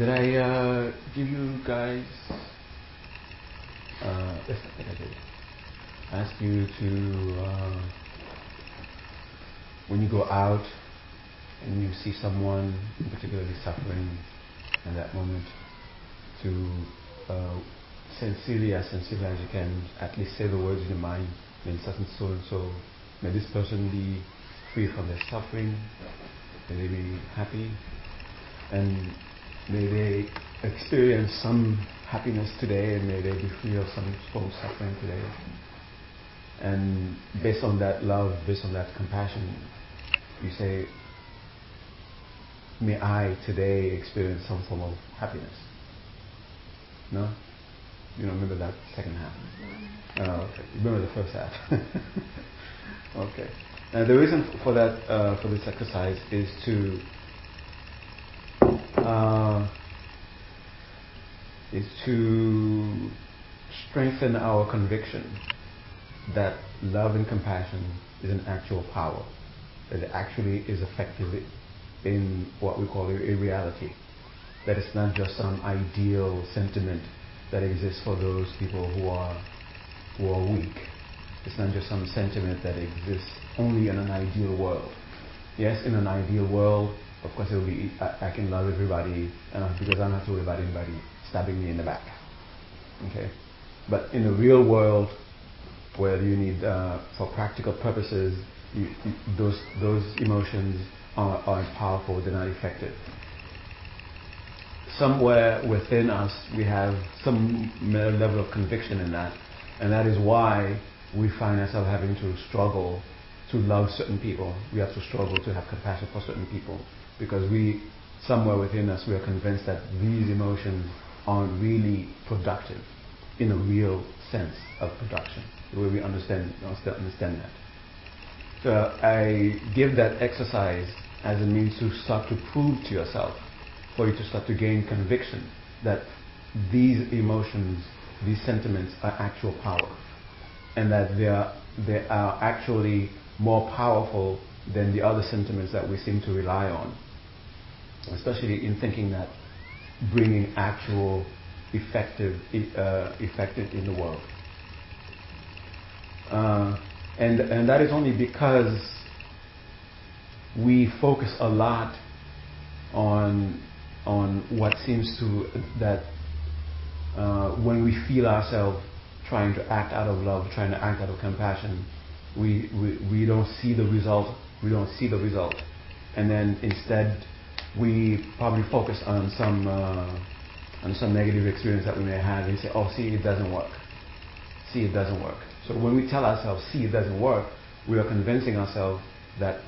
did I uh, give you guys? Uh, yes, I think I did. Ask you to uh, when you go out and you see someone particularly suffering in that moment, to uh, sincerely, as sincerely as you can, at least say the words in your mind, in such and so and so, may this person be free from their suffering, may they be happy, and may they experience some happiness today, and may they be free of some form of suffering today. And based on that love, based on that compassion, you say, may I today experience some form of happiness. No? You don't remember that second half? Oh, okay. You remember the first half? okay. Now the reason for that, uh, for this exercise is to uh, is to strengthen our conviction that love and compassion is an actual power, that it actually is effective in what we call a, reality, that it's not just some ideal sentiment that exists for those people who are who are weak. It's not just some sentiment that exists only in an ideal world. Yes, in an ideal world, of course, it will be I, I can love everybody uh, because I don't have to worry about anybody stabbing me in the back. Okay, but in the real world, where you need uh, for practical purposes, you, you, those those emotions are, are powerful. They're not effective somewhere within us we have some level of conviction in that. And that is why we find ourselves having to struggle to love certain people. We have to struggle to have compassion for certain people. Because we, somewhere within us, we are convinced that these emotions aren't really productive in a real sense of production, the way we understand, understand that. So I give that exercise as a means to start to prove to yourself for you to start to gain conviction that these emotions, these sentiments are actual power. And that they are, they are actually more powerful than the other sentiments that we seem to rely on. Especially in thinking that bringing actual effective, uh, effective in the world. Uh, and, and that is only because we focus a lot on on what seems to that uh, when we feel ourselves trying to act out of love, trying to act out of compassion, we, we, we don't see the result. We don't see the result, and then instead we probably focus on some uh, on some negative experience that we may have and say, "Oh, see, it doesn't work. See, it doesn't work." So when we tell ourselves, "See, it doesn't work," we are convincing ourselves that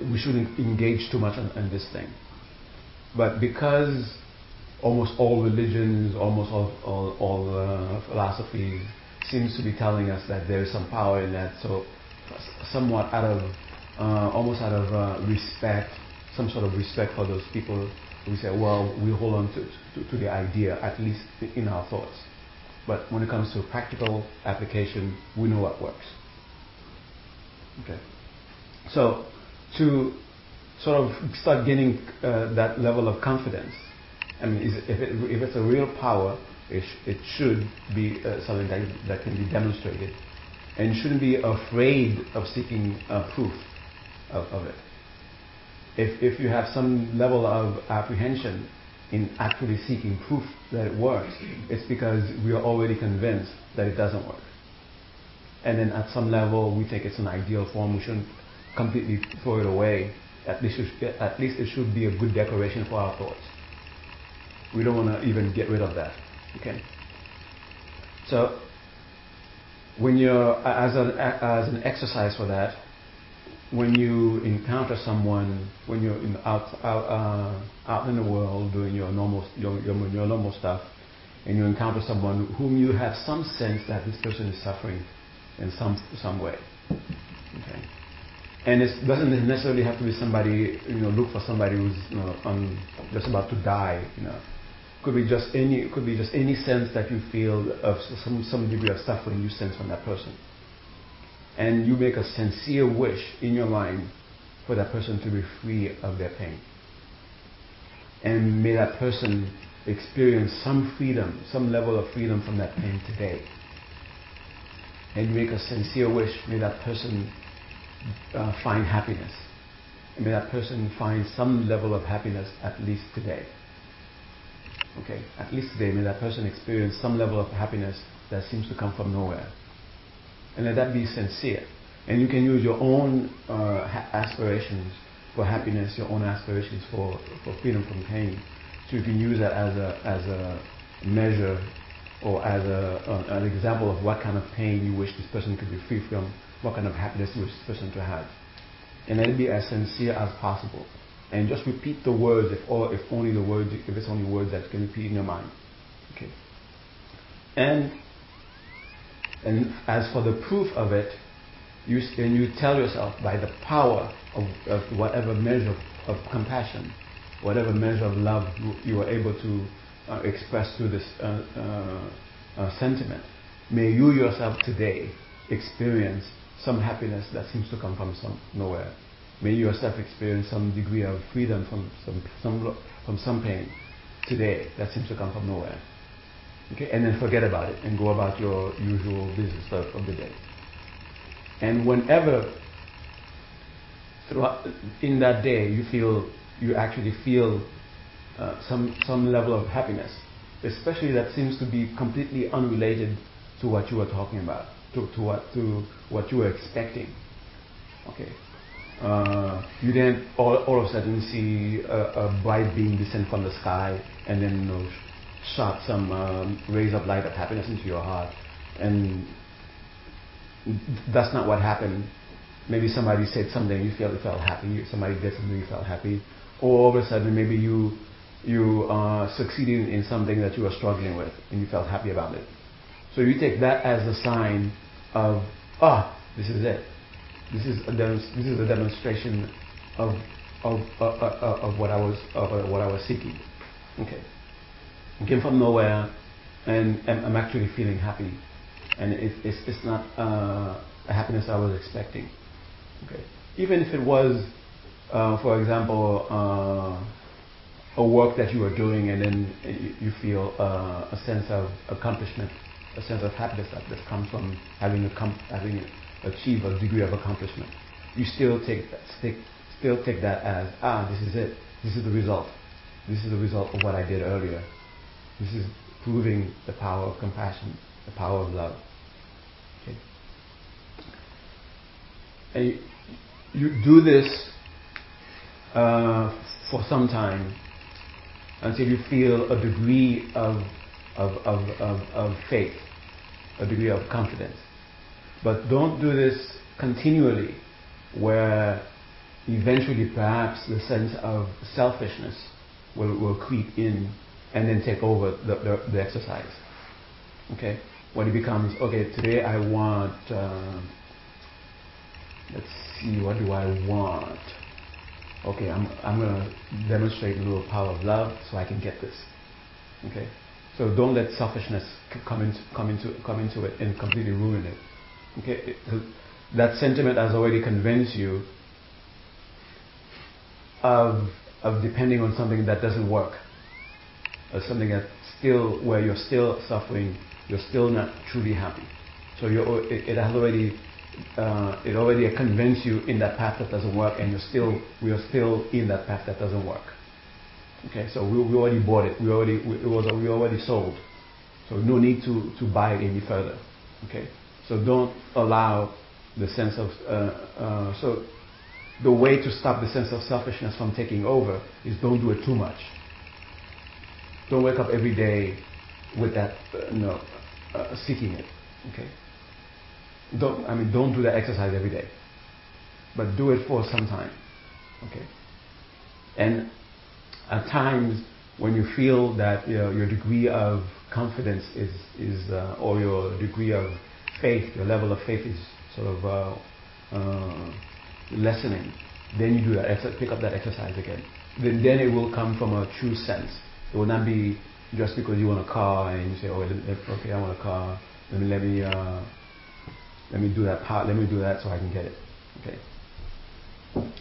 we shouldn't engage too much in this thing. But because almost all religions, almost all, all, all uh, philosophies seems to be telling us that there is some power in that, so somewhat out of, uh, almost out of uh, respect, some sort of respect for those people, we say, well, we hold on to, to, to the idea, at least in our thoughts. But when it comes to practical application, we know what works. Okay. So, to sort of start gaining uh, that level of confidence. I mean, if, it, if, it's a real power, it, it should be uh, something that, can be demonstrated. And you shouldn't be afraid of seeking uh, proof of, of it. If, if you have some level of apprehension in actually seeking proof that it works, it's because we are already convinced that it doesn't work. And then at some level, we think it's an ideal form. We shouldn't completely throw it away at least, at least it should be a good decoration for our thoughts. We don't want to even get rid of that. Okay. So when you're as an as an exercise for that, when you encounter someone, when you're in, out out uh, out in the world doing your normal your, your, your normal stuff, and you encounter someone whom you have some sense that this person is suffering in some some way. Okay. And it doesn't necessarily have to be somebody, you know, look for somebody who's you know, um, just about to die, you know. Could be just any, could be just any sense that you feel of some, some degree of suffering you sense from that person. And you make a sincere wish in your mind for that person to be free of their pain. And may that person experience some freedom, some level of freedom from that pain today. And make a sincere wish, may that person uh, find happiness. May that person find some level of happiness at least today. Okay, at least today, may that person experience some level of happiness that seems to come from nowhere. And let that be sincere. And you can use your own uh, ha- aspirations for happiness, your own aspirations for, for freedom from pain. So you can use that as a, as a measure or as a, uh, an example of what kind of pain you wish this person could be free from, what kind of happiness you wish this person to have. And let it be as sincere as possible. And just repeat the words if, or if only the words, if it's only words that can repeat in your mind. Okay. And and as for the proof of it, you, and you tell yourself by the power of, of whatever measure of, compassion, whatever measure of love you, you are able to uh, express through this uh, uh, uh, sentiment, may you yourself today experience some happiness that seems to come from some nowhere. May you yourself experience some degree of freedom from some, some, from some pain today that seems to come from nowhere. Okay, and then forget about it and go about your usual business of, of the day. And whenever throughout in that day you feel you actually feel uh, some some level of happiness, especially that seems to be completely unrelated to what you were talking about, to, to what to what you were expecting. Okay. Uh, you then all, all of a sudden see a, bright beam descend from the sky and then you know, shot some um, rays of light of happiness into your heart. And that's not what happened. Maybe somebody said something, you felt happy. Somebody did something, you felt happy. Or all of a sudden, maybe you you uh, succeeded in something that you were struggling with, and you felt happy about it. So you take that as a sign of ah, this is it. This is a this is a demonstration of of, of what I was of what I was seeking. Okay, it came from nowhere, and, I'm actually feeling happy and it, it's, it's not uh, a happiness I was expecting. Okay, even if it was, uh, for example, uh, a work that you are doing, and then you, feel a sense of accomplishment, a sense of happiness that, that comes from having, achieved a degree of accomplishment. You still take that, stick, still take that as ah, this is it. This is the result. This is the result of what I did earlier. This is proving the power of compassion the power of love. Okay. And you, you do this uh, for some time until you feel a degree of, of, of, of, of faith, a degree of confidence. But don't do this continually, where eventually perhaps the sense of selfishness will, will creep in and then take over the, the, the exercise. Okay? when it becomes okay today i want uh, let's see what do i want okay i'm, I'm going to demonstrate a little power of love so i can get this okay so don't let selfishness come into, come into, come into it and completely ruin it okay that sentiment has already convinced you of, of depending on something that doesn't work or something that still where you're still suffering you're still not truly happy. So it, it, has already uh, it already convinced you in that path that doesn't work, and you're still we are still in that path that doesn't work. Okay, so we, we already bought it. We already we, it was we already sold. So no need to to buy it any further. Okay, so don't allow the sense of uh, uh, so the way to stop the sense of selfishness from taking over is don't do it too much. Don't wake up every day with that, uh, no, uh, seeking it. Okay. Don't I mean don't do that exercise every day, but do it for some time. Okay. And at times when you feel that you know, your degree of confidence is is uh, or your degree of faith, your level of faith is sort of uh, uh, lessening, then you do that. Pick up that exercise again. Then, then it will come from a true sense. It will not be just because you want a car and you say, oh, okay, I want a car. Let me let me uh, let me do that part. Let me do that so I can get it. Okay.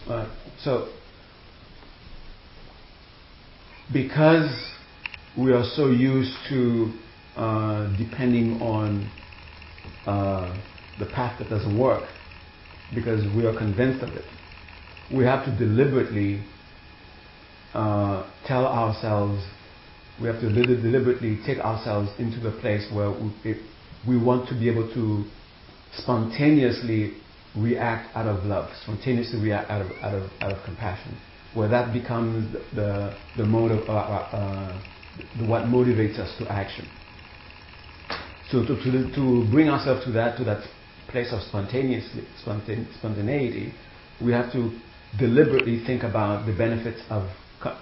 Right. So because we are so used to uh, depending on uh, the path that doesn't work, because we are convinced of it, we have to deliberately uh, tell ourselves, we have to deliberately take ourselves into the place where we, we want to be able to spontaneously react out of love, spontaneously react out of, out of, out of compassion, where that becomes the, the mode of, uh, uh, what motivates us to action. To, bring ourselves to that, to that place of spontaneity, we have to deliberately think about the benefits of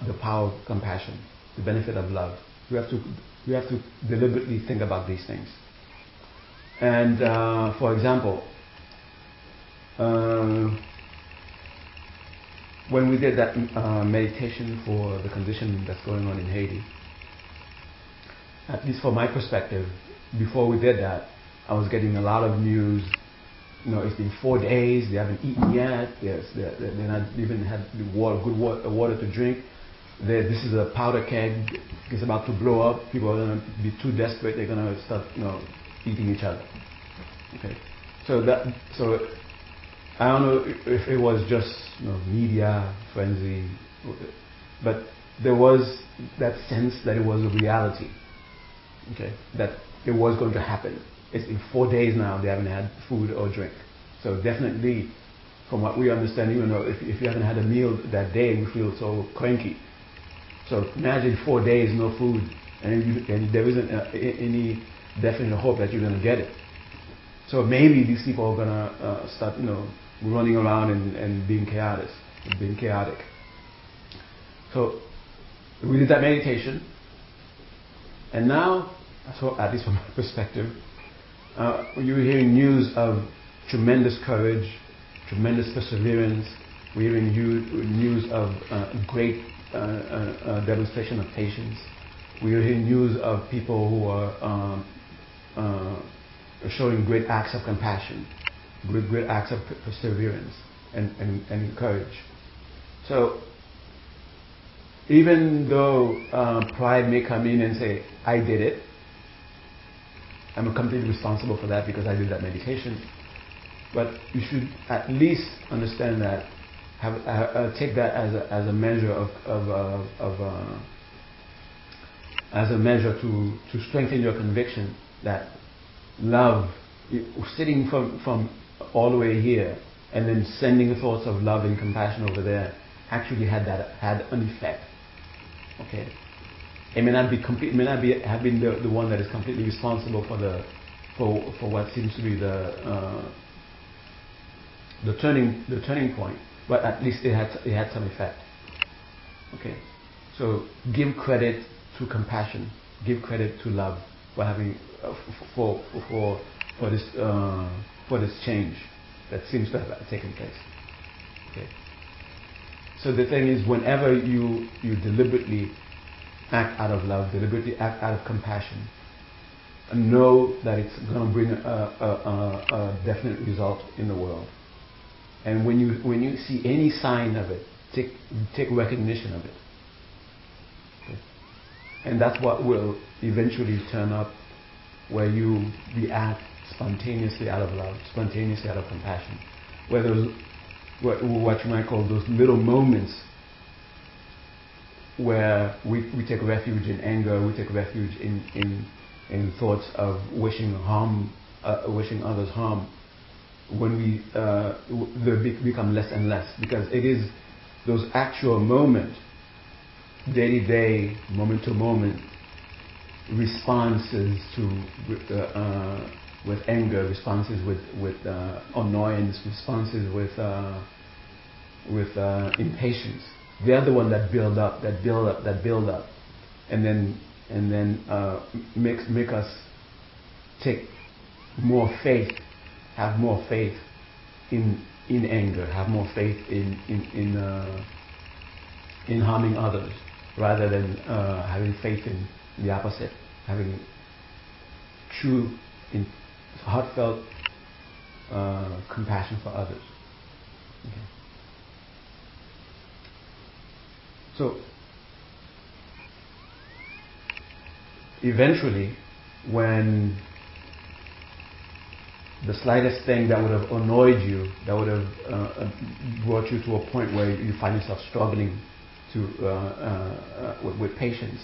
the power of compassion, the benefit of love. We have to, we have to deliberately think about these things. And uh, for example, uh, when we did that uh, meditation for the condition that's going on in Haiti, at least from my perspective, before we did that, I was getting a lot of news. You know, it's been four days. They haven't eaten yet. Yes, they're, they're not even had water, good water, water to drink. They're, this is a powder keg. It's about to blow up. People are going to be too desperate. They're going to start, you know, eating each other. Okay, so that so I don't know if it was just you know, media frenzy, but there was that sense that it was a reality. Okay, that it was going to happen. It's in four days now they haven't had food or drink. So definitely, from what we understand, even though if, if you haven't had a meal that day, you feel so cranky. So imagine four days no food, and, you, and there isn't any definite hope that you're going to get it. So maybe these people are gonna uh, start, you know, running around and, and being chaotic, being chaotic. So we did that meditation, and now, so at least from my perspective, uh, you're hearing news of tremendous courage, tremendous perseverance. We're hearing news of uh, great uh, uh, uh, demonstration of patience. We're hearing news of people who are um, uh, showing great acts of compassion, great, great acts of perseverance and, and, and courage. So, even though uh, pride may come in and say, I did it, I'm completely responsible for that because I did that meditation. But you should at least understand that, have, uh, uh, take that as a, as a measure of, of, uh, of uh, as a measure to, to strengthen your conviction that love, sitting from, from all the way here and then sending thoughts of love and compassion over there actually had that had an effect. Okay. It may not be complete, may not be have been the, the one that is completely responsible for the for for what seems to be the uh, the turning the turning point, but at least it had it had some effect. Okay. So give credit to compassion, give credit to love for having uh, for, for, for, this, uh, for this change that seems to have taken place. Okay. So the thing is, whenever you, you deliberately act out of love, deliberately act out of compassion, and know that it's going to bring a, a, a, definite result in the world. And when you when you see any sign of it, take take recognition of it. Okay. And that's what will eventually turn up where you react spontaneously out of love, spontaneously out of compassion. Where those, what, what you might call those little moments where we, we take refuge in anger, we take refuge in, in, in thoughts of wishing harm, uh, wishing others harm, when we uh, they become less and less because it is those actual moments, day to day, moment to moment, responses to uh, uh, with anger, responses with with uh, annoyance, responses with uh, with impatience. They're the one that build up, that build up, that build up, and then and then uh, make make us take more faith, have more faith in in anger, have more faith in in in, in harming others, rather than having faith in the opposite, having true, in, heartfelt uh, compassion for others. Okay. So, eventually, when the slightest thing that would have annoyed you, that would have uh, uh brought you to a point where you find yourself struggling to, uh, uh, with, with patience,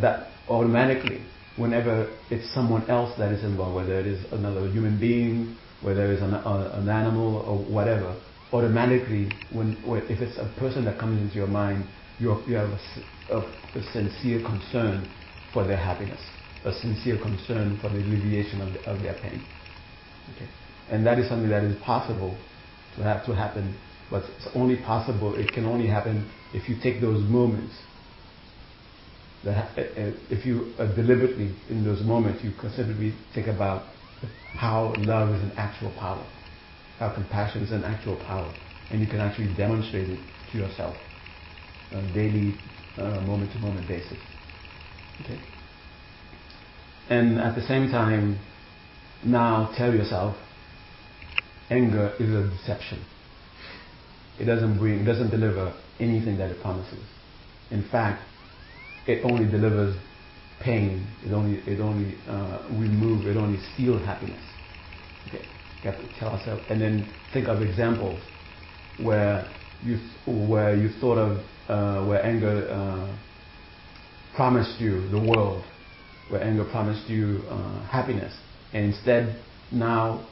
that automatically, whenever it's someone else that is involved, whether it is another human being, whether it's an, uh, an animal or whatever, automatically, when, when, if it's a person that comes into your mind, you, you have a, a, a, sincere concern for their happiness, a sincere concern for the alleviation of, the, of their pain. Okay? And that is something that is possible to have to happen, but it's only possible, it can only happen if you take those moments. That, uh, uh, if you deliberately, in those moments, you considerably think about how love is an actual power, how compassion is an actual power, and you can actually demonstrate it to yourself on a daily, uh, moment to moment basis. Okay? And at the same time, now tell yourself, anger is a deception. It doesn't bring, it doesn't deliver anything that it promises. In fact, it only delivers pain. It only, it only uh, remove, it only steals happiness. Okay, to tell ourselves, and then think of examples where you, where you thought of, uh, where anger uh, promised you the world, where anger promised you uh, happiness, and instead now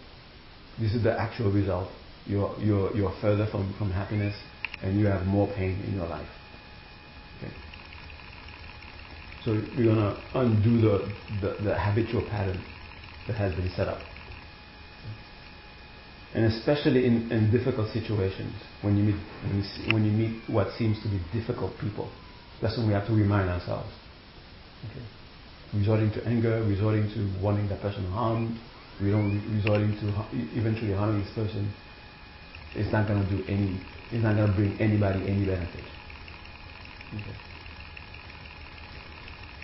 this is the actual result. You're, you're, you're further from, from happiness and you have more pain in your life. Okay. So we're going to undo the, the, the habitual pattern that has been set up. And especially in, in difficult situations, when you, meet, when, you when you meet what seems to be difficult people, that's when we have to remind ourselves. Okay resorting to anger, resorting to wanting that person harmed, we don't resorting to eventually harming this person, it's not going to do any, it's not going to bring anybody any benefit. Okay.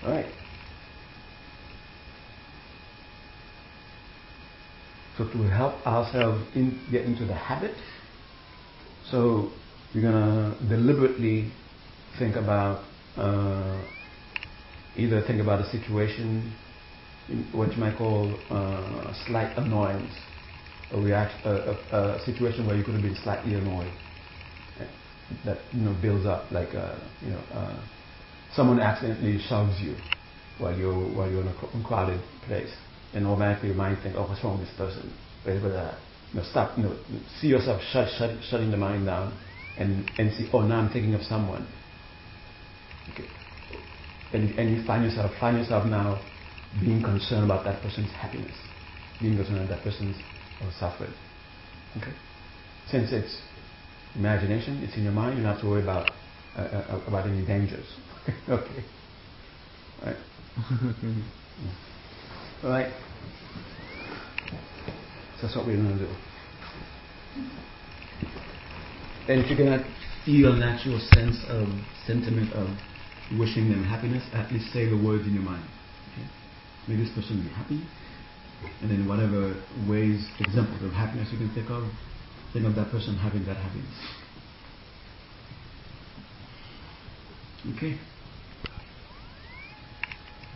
All right. So to help ourselves in, get into the habit, so we're to deliberately think about uh, either think about a situation, what you might call uh, slight annoyance, a, reaction, a, a, a, situation where you could have been slightly annoyed, that you know builds up, like uh, you know, uh, someone accidentally shoves you while you're while you're in a crowded place, and automatically your mind thinks, oh, what's wrong with this person? But, uh, you know, stop, know, see yourself shut, shut, shutting the mind down, and and see, oh, now I'm thinking of someone. Okay and, and you find yourself find yourself now being concerned about that person's happiness, being concerned about that person's uh, suffering. Okay, since it's imagination, it's in your mind. You don't have to worry about uh, uh, about any dangers. okay, right. All right. So that's what we're going to do. And if you're going to feel a natural sense of sentiment of wishing them happiness, at least say the words in your mind. Okay? May this person be happy. And then whatever ways, examples of happiness you can think of, think of that person having that happiness. Okay?